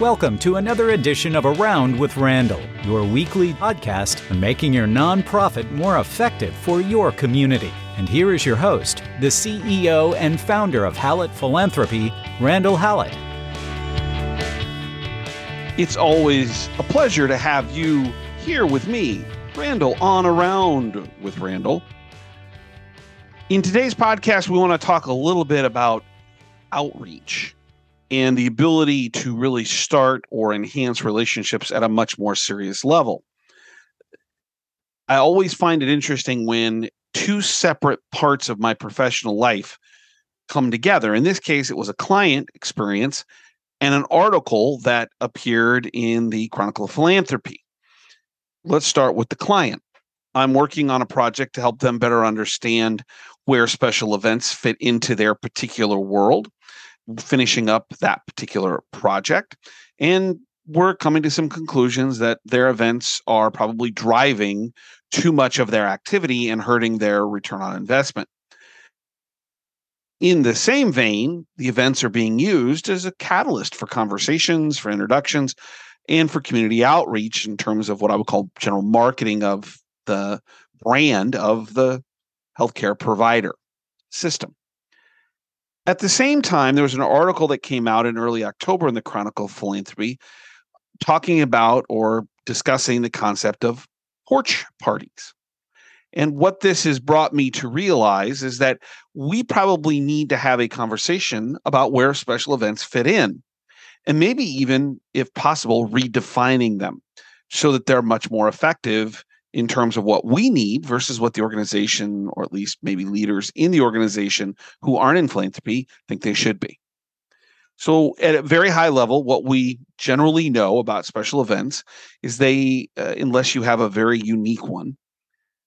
Welcome to another edition of Around with Randall, your weekly podcast on making your nonprofit more effective for your community. And here is your host, the CEO and founder of Hallett Philanthropy, Randall Hallett. It's always a pleasure to have you here with me, Randall, on Around with Randall. In today's podcast, we want to talk a little bit about outreach and the ability to really start or enhance relationships at a much more serious level. I always find it interesting when two separate parts of my professional life come together. In this case, it was a client experience and an article that appeared in the Chronicle of Philanthropy. Let's start with the client. I'm working on a project to help them better understand where special events fit into their particular world finishing up that particular project. And we're coming to some conclusions that their events are probably driving too much of their activity and hurting their return on investment. In the same vein, the events are being used as a catalyst for conversations, for introductions, and for community outreach in terms of what I would call general marketing of the brand of the healthcare provider system. At the same time, there was an article that came out in early October in the Chronicle of Philanthropy talking about or discussing the concept of porch parties. And what this has brought me to realize is that we probably need to have a conversation about where special events fit in, and maybe even, if possible, redefining them so that they're much more effective in terms of what we need versus what the organization, or at least maybe leaders in the organization who aren't in philanthropy, think they should be. So, at a very high level, what we generally know about special events is they, uh, unless you have a very unique one,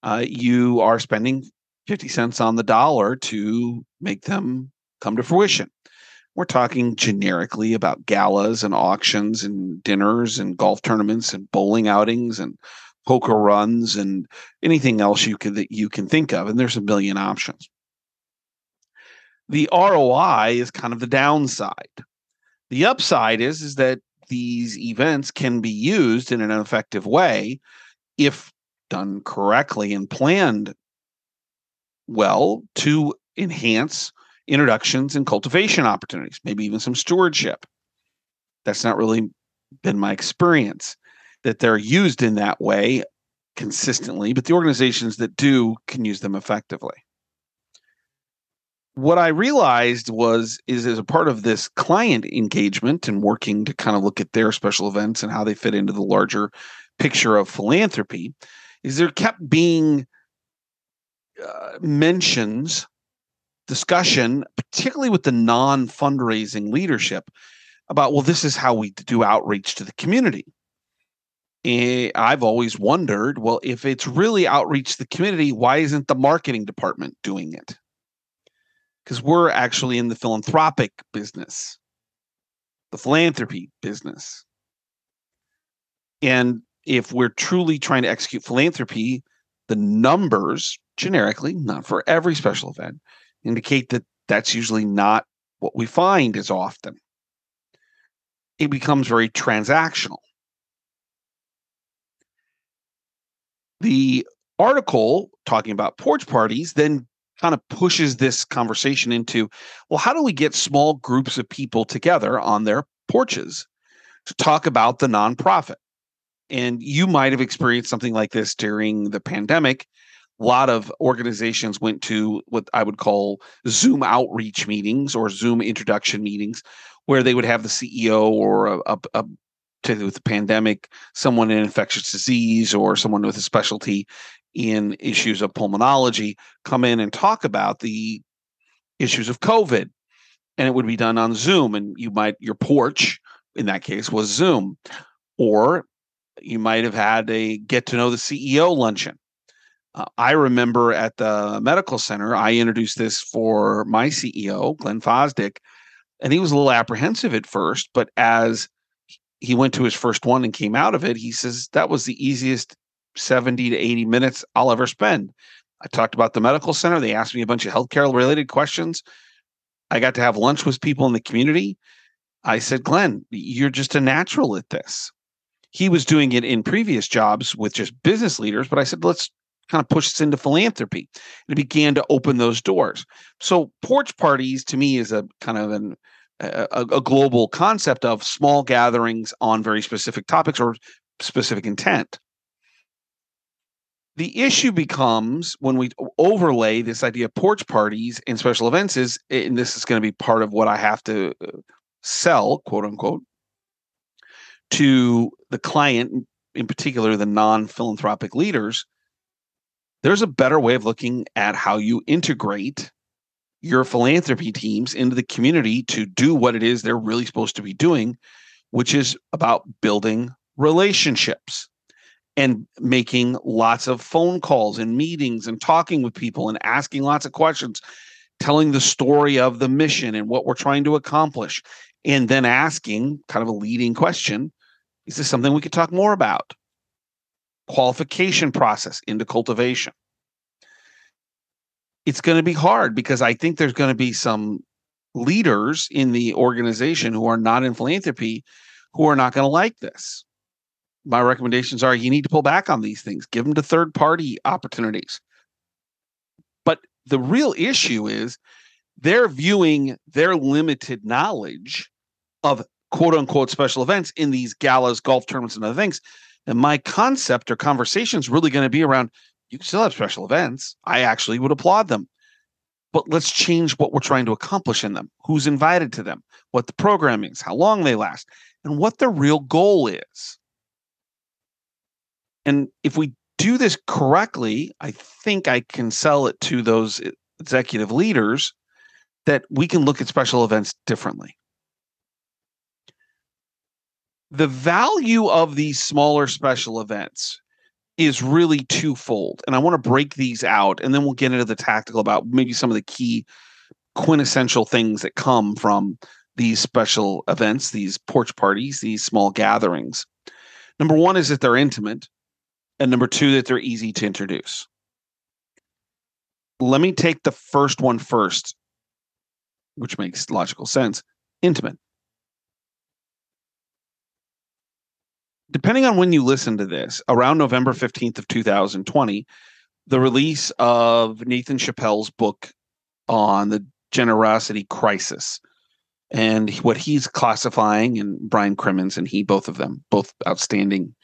uh, you are spending 50 cents on the dollar to make them come to fruition. We're talking generically about galas and auctions and dinners and golf tournaments and bowling outings and poker runs and anything else you can that you can think of and there's a million options. The roi is kind of the downside. The upside is is that these events can be used in an effective way if done correctly and planned well to enhance introductions and cultivation opportunities maybe even some stewardship. That's not really been my experience that they're used in that way consistently, but the organizations that do can use them effectively. What I realized was is as a part of this client engagement and working to kind of look at their special events and how they fit into the larger picture of philanthropy, is there kept being uh, mentions, discussion, particularly with the non fundraising leadership, about well, this is how we do outreach to the community Eh, I've always wondered well, if it's really outreach the community, why isn't the marketing department doing it? Because we're actually in the philanthropic business, the philanthropy business. And if we're truly trying to execute philanthropy, the numbers, generically, not for every special event, indicate that that's usually not what we find as often. It becomes very transactional the article talking about porch parties then kind of pushes this conversation into well, how do we get small groups of people together on their porches to talk about the nonprofit? And you might have experienced something like this during the pandemic. A lot of organizations went to what I would call Zoom outreach meetings or Zoom introduction meetings, where they would have the CEO or a, a, particularly with the pandemic, someone in infectious disease or someone with a specialty in issues of pulmonology come in and talk about the issues of COVID. And it would be done on Zoom. And you might, your porch in that case was Zoom. Or you might have had a get to know the CEO luncheon. Uh, I remember at the medical center, I introduced this for my CEO, Glenn Fosdick, and he was a little apprehensive at first, but as he went to his first one and came out of it. He says that was the easiest 70 to 80 minutes I'll ever spend. I talked about the medical center. They asked me a bunch of healthcare related questions. I got to have lunch with people in the community. I said, Glenn, you're just a natural at this. He was doing it in previous jobs with just business leaders, but I said, let's kind of push this into philanthropy. And it began to open those doors. So porch parties to me is a kind of an a, a, global concept of small gatherings on very specific topics or specific intent. The issue becomes when we overlay this idea of porch parties and special events is, and this is going to be part of what I have to uh, sell, quote unquote, to the client, in particular the non philanthropic leaders, there's a better way of looking at how you integrate your philanthropy teams into the community to do what it is they're really supposed to be doing, which is about building relationships and making lots of phone calls and meetings and talking with people and asking lots of questions, telling the story of the mission and what we're trying to accomplish, and then asking kind of a leading question is this something we could talk more about? Qualification process into cultivation. It's going to be hard because I think there's going to be some leaders in the organization who are not in philanthropy who are not going to like this. My recommendations are you need to pull back on these things, give them to third party opportunities. But the real issue is they're viewing their limited knowledge of quote unquote special events in these galas, golf tournaments, and other things. And my concept or conversation is really going to be around you can still have special events. I actually would applaud them. But let's change what we're trying to accomplish in them, who's invited to them, what the program is, how long they last, and what the real goal is. And if we do this correctly, I think I can sell it to those executive leaders that we can look at special events differently the value of these smaller special events is really twofold. And I want to break these out and then we'll get into the tactical about maybe some of the key quintessential things that come from these special events, these porch parties, these small gatherings. Number one is that they're intimate, and number two, that they're easy to introduce. Let me take the first one first, which makes logical sense intimate. Depending on when you listen to this, around November 15th of 2020, the release of Nathan Chappell's book on the generosity crisis and what he's classifying and Brian Crimmins and he both of them both outstanding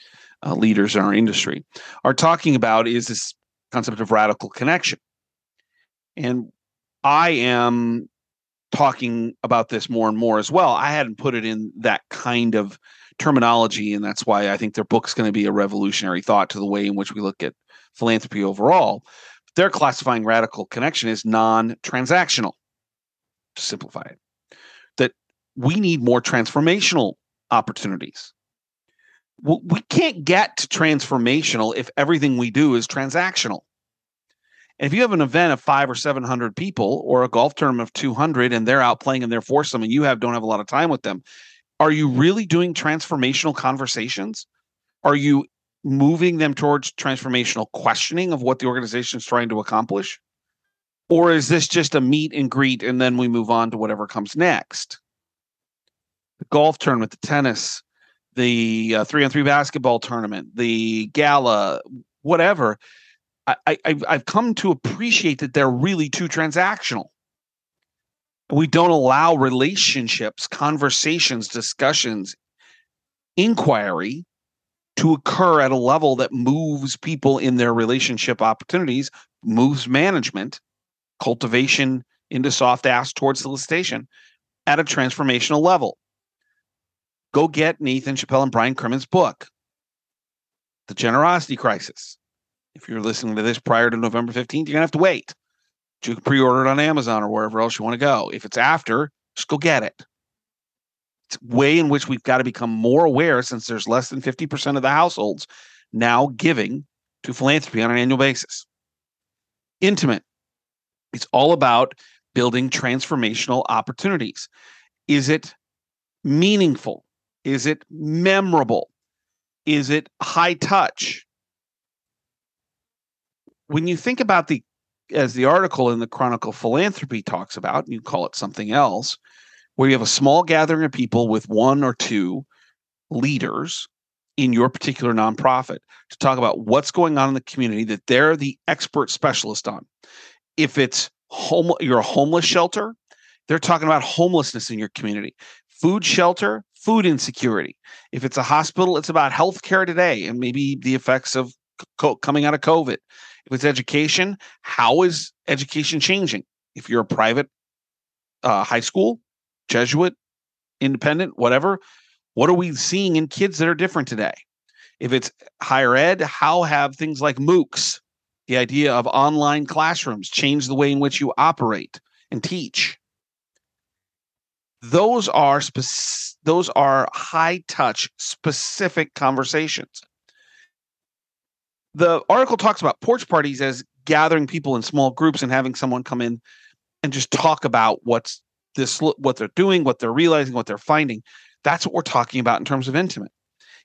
uh, leaders in our industry are talking about is this concept of radical connection. And I am talking about this more and more as well. I hadn't put it in that kind of terminology, and that's why I think their book's going to be a revolutionary thought to the way in which we look at philanthropy overall. They're classifying radical connection as non-transactional. To simplify it, that we need more transformational opportunities. We can't get to transformational if everything we do is transactional. And if you have an event of five or seven hundred people, or a golf tournament of two hundred, and they're out playing in their foursome, and you have don't have a lot of time with them, are you really doing transformational conversations? Are you moving them towards transformational questioning of what the organization is trying to accomplish? Or is this just a meet and greet and then we move on to whatever comes next? The golf tournament, the tennis, the uh, three on three basketball tournament, the gala, whatever. I, I, I've come to appreciate that they're really too transactional we don't allow relationships, conversations, discussions, inquiry to occur at a level that moves people in their relationship opportunities, moves management, cultivation into soft ask towards solicitation at a transformational level. Go get Nathan Chappell and Brian Crimmins' book, The Generosity Crisis. If you're listening to this prior to November 15th, you're going to have to wait. You can pre-order it on Amazon or wherever else you want to go. If it's after, just go get it. It's way in which we've got to become more aware since there's less than 50% of the households now giving to philanthropy on an annual basis. Intimate. It's all about building transformational opportunities. Is it meaningful? Is it memorable? Is it high touch? When you think about the as the article in the Chronicle Philanthropy talks about, you call it something else. where you have a small gathering of people with one or two leaders in your particular nonprofit to talk about what's going on in the community that they're the expert specialist on. If it's home, you're a homeless shelter, they're talking about homelessness in your community. Food shelter, food insecurity. If it's a hospital, it's about healthcare today and maybe the effects of co- coming out of COVID. If it's education, how is education changing? If you're a private uh, high school, Jesuit, independent, whatever, what are we seeing in kids that are different today? If it's higher ed, how have things like MOOCs, the idea of online classrooms, changed the way in which you operate and teach? Those are spec- those are high touch specific conversations. The article talks about porch parties as gathering people in small groups and having someone come in and just talk about what's this what they're doing, what they're realizing, what they're finding. That's what we're talking about in terms of intimate.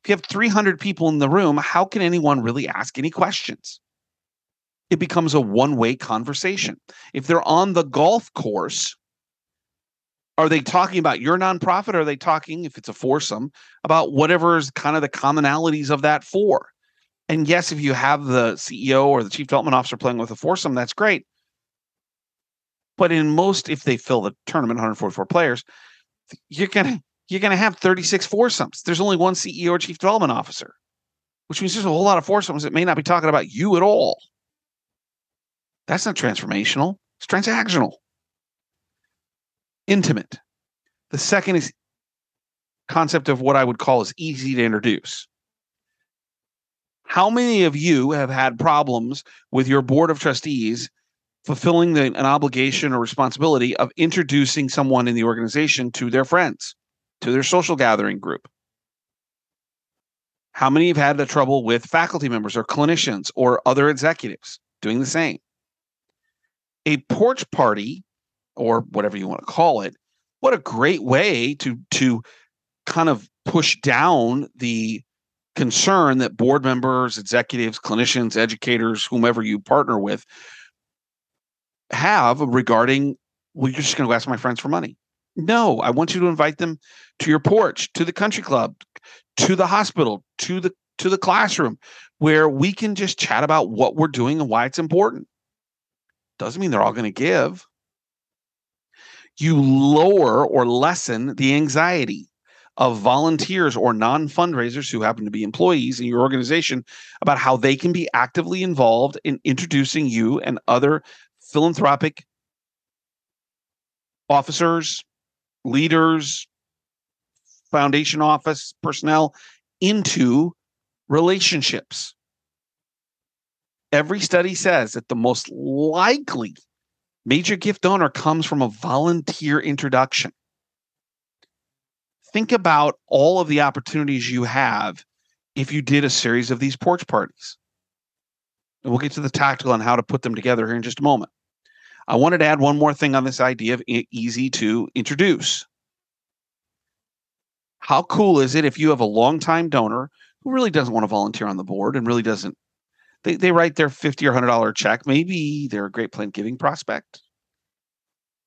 If you have 300 people in the room, how can anyone really ask any questions? It becomes a one way conversation. If they're on the golf course, are they talking about your nonprofit? Are they talking, if it's a foursome, about whatever is kind of the commonalities of that four? And yes, if you have the CEO or the chief development officer playing with a foursome, that's great. But in most, if they fill the tournament, 144 players, you're gonna you're gonna have 36 foursomes. There's only one CEO or chief development officer, which means there's a whole lot of foursomes that may not be talking about you at all. That's not transformational. It's transactional. Intimate. The second is concept of what I would call is easy to introduce. How many of you have had problems with your board of trustees fulfilling the, an obligation or responsibility of introducing someone in the organization to their friends, to their social gathering group. How many have had the trouble with faculty members or clinicians or other executives doing the same? A porch party, or whatever you want to call it, what a great way to to kind of push down the concern that board members, executives, clinicians, educators, whomever you partner with have regarding, well, you're just going to ask my friends for money. No, I want you to invite them to your porch, to the country club, to the hospital, to the to the classroom, where we can just chat about what we're doing and why it's important. Doesn't mean they're all going to give. You lower or lessen the anxiety of volunteers or non fundraisers who happen to be employees in your organization about how they can be actively involved in introducing you and other philanthropic officers, leaders, foundation office personnel into relationships. Every study says that the most likely major gift donor comes from a volunteer introduction. Think about all of the opportunities you have if you did a series of these porch parties. And we'll get to the tactical on how to put them together here in just a moment. I wanted to add one more thing on this idea of easy to introduce. How cool is it if you have a longtime donor who really doesn't want to volunteer on the board and really doesn't? They, they write their 50 or $100 check. Maybe they're a great planned giving prospect.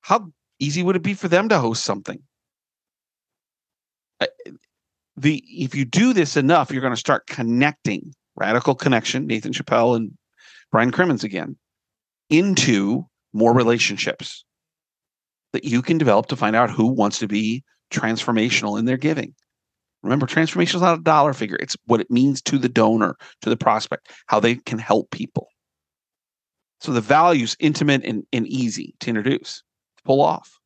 How easy would it be for them to host something? Uh, the if you do this enough, you're going to start connecting radical connection. Nathan Chappell and Brian Crimmins again into more relationships that you can develop to find out who wants to be transformational in their giving. Remember, transformation is not a dollar figure. It's what it means to the donor, to the prospect, how they can help people. So the value is intimate and, and easy to introduce, to pull off.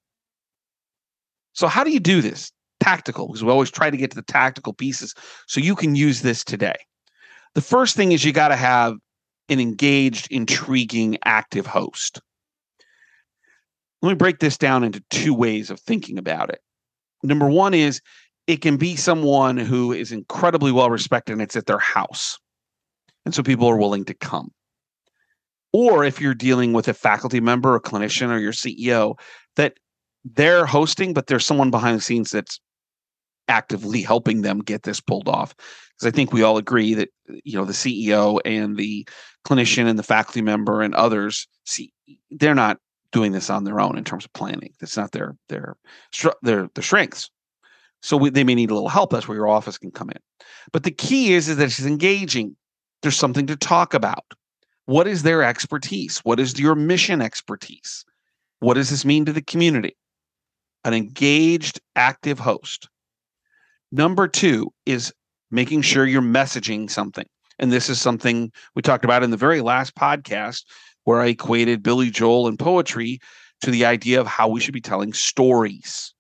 So how do you do this? Tactical, because we always try to get to the tactical pieces so you can use this today. The first thing is you got to have an engaged, intriguing, active host. Let me break this down into two ways of thinking about it. Number one is it can be someone who is incredibly well respected and it's at their house. And so people are willing to come. Or if you're dealing with a faculty member, a clinician, or your CEO, that they're hosting, but there's someone behind the scenes that's actively helping them get this pulled off. Because I think we all agree that you know the CEO and the clinician and the faculty member and others see they're not doing this on their own in terms of planning. That's not their their their their strengths. So we, they may need a little help. That's where your office can come in. But the key is, is that it's engaging. There's something to talk about. What is their expertise? What is your mission expertise? What does this mean to the community? An engaged, active host. Number two is making sure you're messaging something. And this is something we talked about in the very last podcast where I equated Billy Joel and poetry to the idea of how we should be telling stories.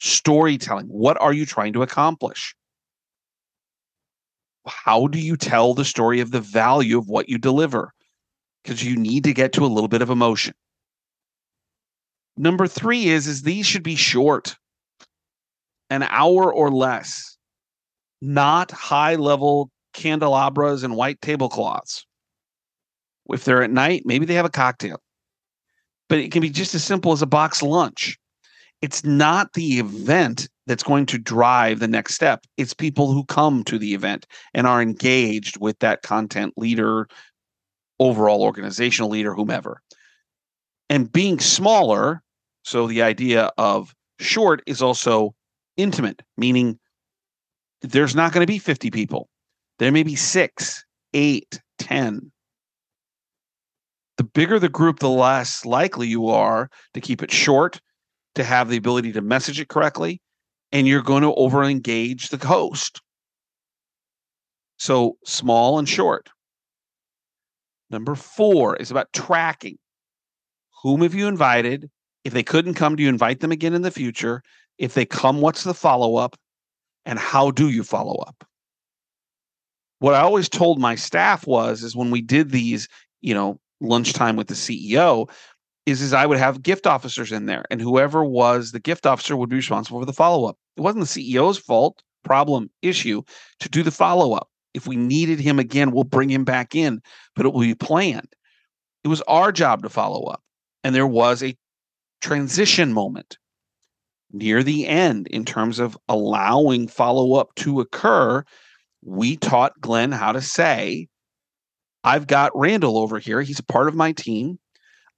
Storytelling. What are you trying to accomplish? How do you tell the story of the value of what you deliver? Because you need to get to a little bit of emotion. Number three is, is these should be short, an hour or less, not high level candelabras and white tablecloths. If they're at night, maybe they have a cocktail. But it can be just as simple as a box lunch. It's not the event that's going to drive the next step. It's people who come to the event and are engaged with that content leader, overall organizational leader, whomever. And being smaller, so the idea of short is also intimate, meaning there's not going to be 50 people. There may be six, eight, ten. The bigger the group, the less likely you are to keep it short, to have the ability to message it correctly, and you're going to over engage the host. So small and short. Number four is about tracking. Whom have you invited? If they couldn't come, do you invite them again in the future? If they come, what's the follow up? And how do you follow up? What I always told my staff was is when we did these, you know, lunchtime with the CEO, is is I would have gift officers in there, and whoever was the gift officer would be responsible for the follow up. It wasn't the CEO's fault, problem, issue to do the follow up. If we needed him again, we'll bring him back in, but it will be planned. It was our job to follow up, and there was a transition moment near the end in terms of allowing follow up to occur. We taught Glenn how to say, I've got Randall over here. He's a part of my team.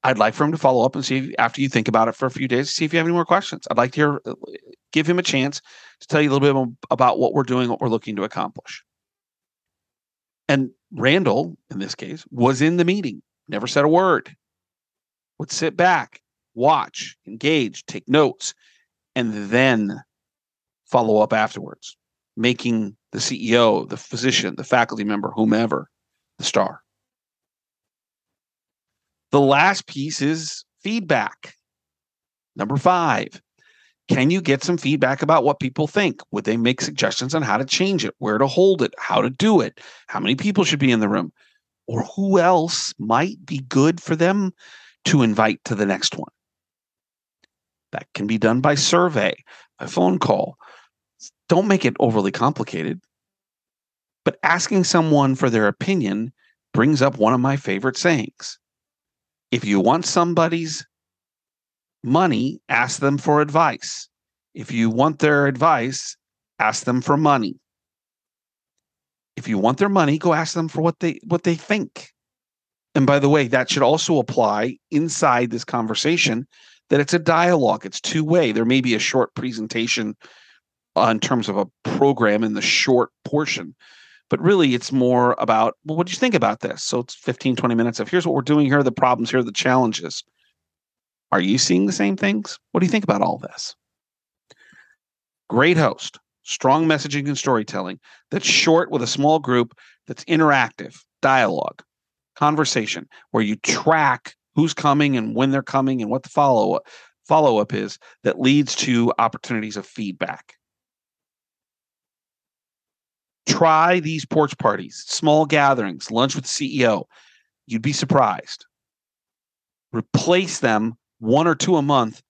I'd like for him to follow up and see if, after you think about it for a few days, see if you have any more questions. I'd like to hear, uh, give him a chance to tell you a little bit about what we're doing, what we're looking to accomplish. And Randall, in this case, was in the meeting, never said a word, would sit back, watch, engage, take notes, and then follow up afterwards, making the CEO, the physician, the faculty member, whomever, the star. The last piece is feedback. Number five, can you get some feedback about what people think? Would they make suggestions on how to change it, where to hold it, how to do it, how many people should be in the room, or who else might be good for them to invite to the next one? That can be done by survey, by phone call. Don't make it overly complicated. But asking someone for their opinion brings up one of my favorite sayings if you want somebody's money, ask them for advice. If you want their advice, ask them for money. If you want their money, go ask them for what they what they think. And by the way, that should also apply inside this conversation that it's a dialogue, it's two way. There may be a short presentation uh, in terms of a program in the short portion, but really it's more about well what do you think about this? So it's 15 20 minutes of here's what we're doing. Here are the problems. Here are the challenges. Are you seeing the same things? What do you think about all this? Great host. Strong messaging and storytelling that's short with a small group that's interactive. Dialogue. Conversation where you track who's coming and when they're coming and what the follow up follow up is that leads to opportunities of feedback Try these porch parties, small gatherings, lunch with the CEO. You'd be surprised. Replace them one or two a month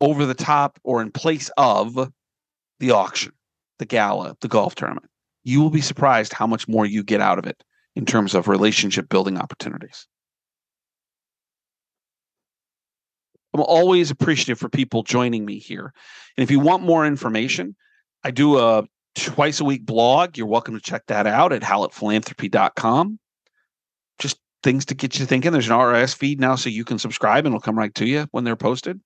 over the top or in place of the auction, the gala, the golf tournament. You will be surprised how much more you get out of it in terms of relationship building opportunities. I'm always appreciative for people joining me here. And if you want more information, I do a twice a week blog. You're welcome to check that out at hallettphilanthropy.com. Just things to get you thinking. There's an RSS feed now, so you can subscribe and it'll come right to you when they're posted.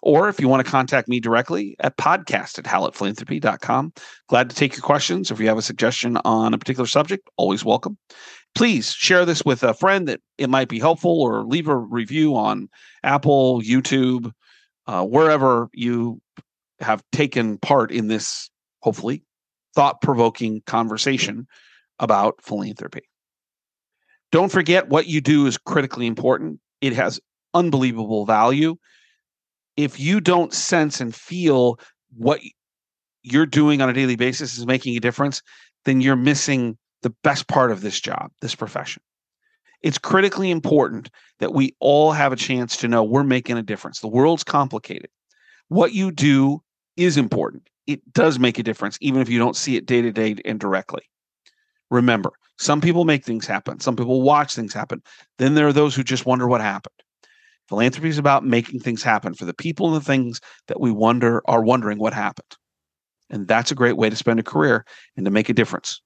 Or if you want to contact me directly at podcast at hallettphilanthropy.com. Glad to take your questions. If you have a suggestion on a particular subject, always welcome. Please share this with a friend that it might be helpful or leave a review on Apple, YouTube, uh, wherever you have taken part in this, hopefully, thought provoking conversation about philanthropy. Don't forget what you do is critically important. It has unbelievable value. If you don't sense and feel what you're doing on a daily basis is making a difference, then you're missing the best part of this job, this profession. It's critically important that we all have a chance to know we're making a difference. The world's complicated. What you do is important. It does make a difference, even if you don't see it day to day and directly. Remember, some people make things happen, some people watch things happen. Then there are those who just wonder what happened. Philanthropy is about making things happen for the people and the things that we wonder are wondering what happened. And that's a great way to spend a career and to make a difference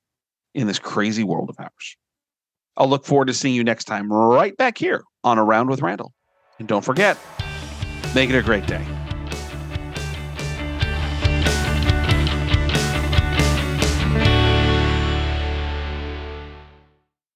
in this crazy world of ours. I'll look forward to seeing you next time right back here on Around with Randall. And don't forget, make it a great day.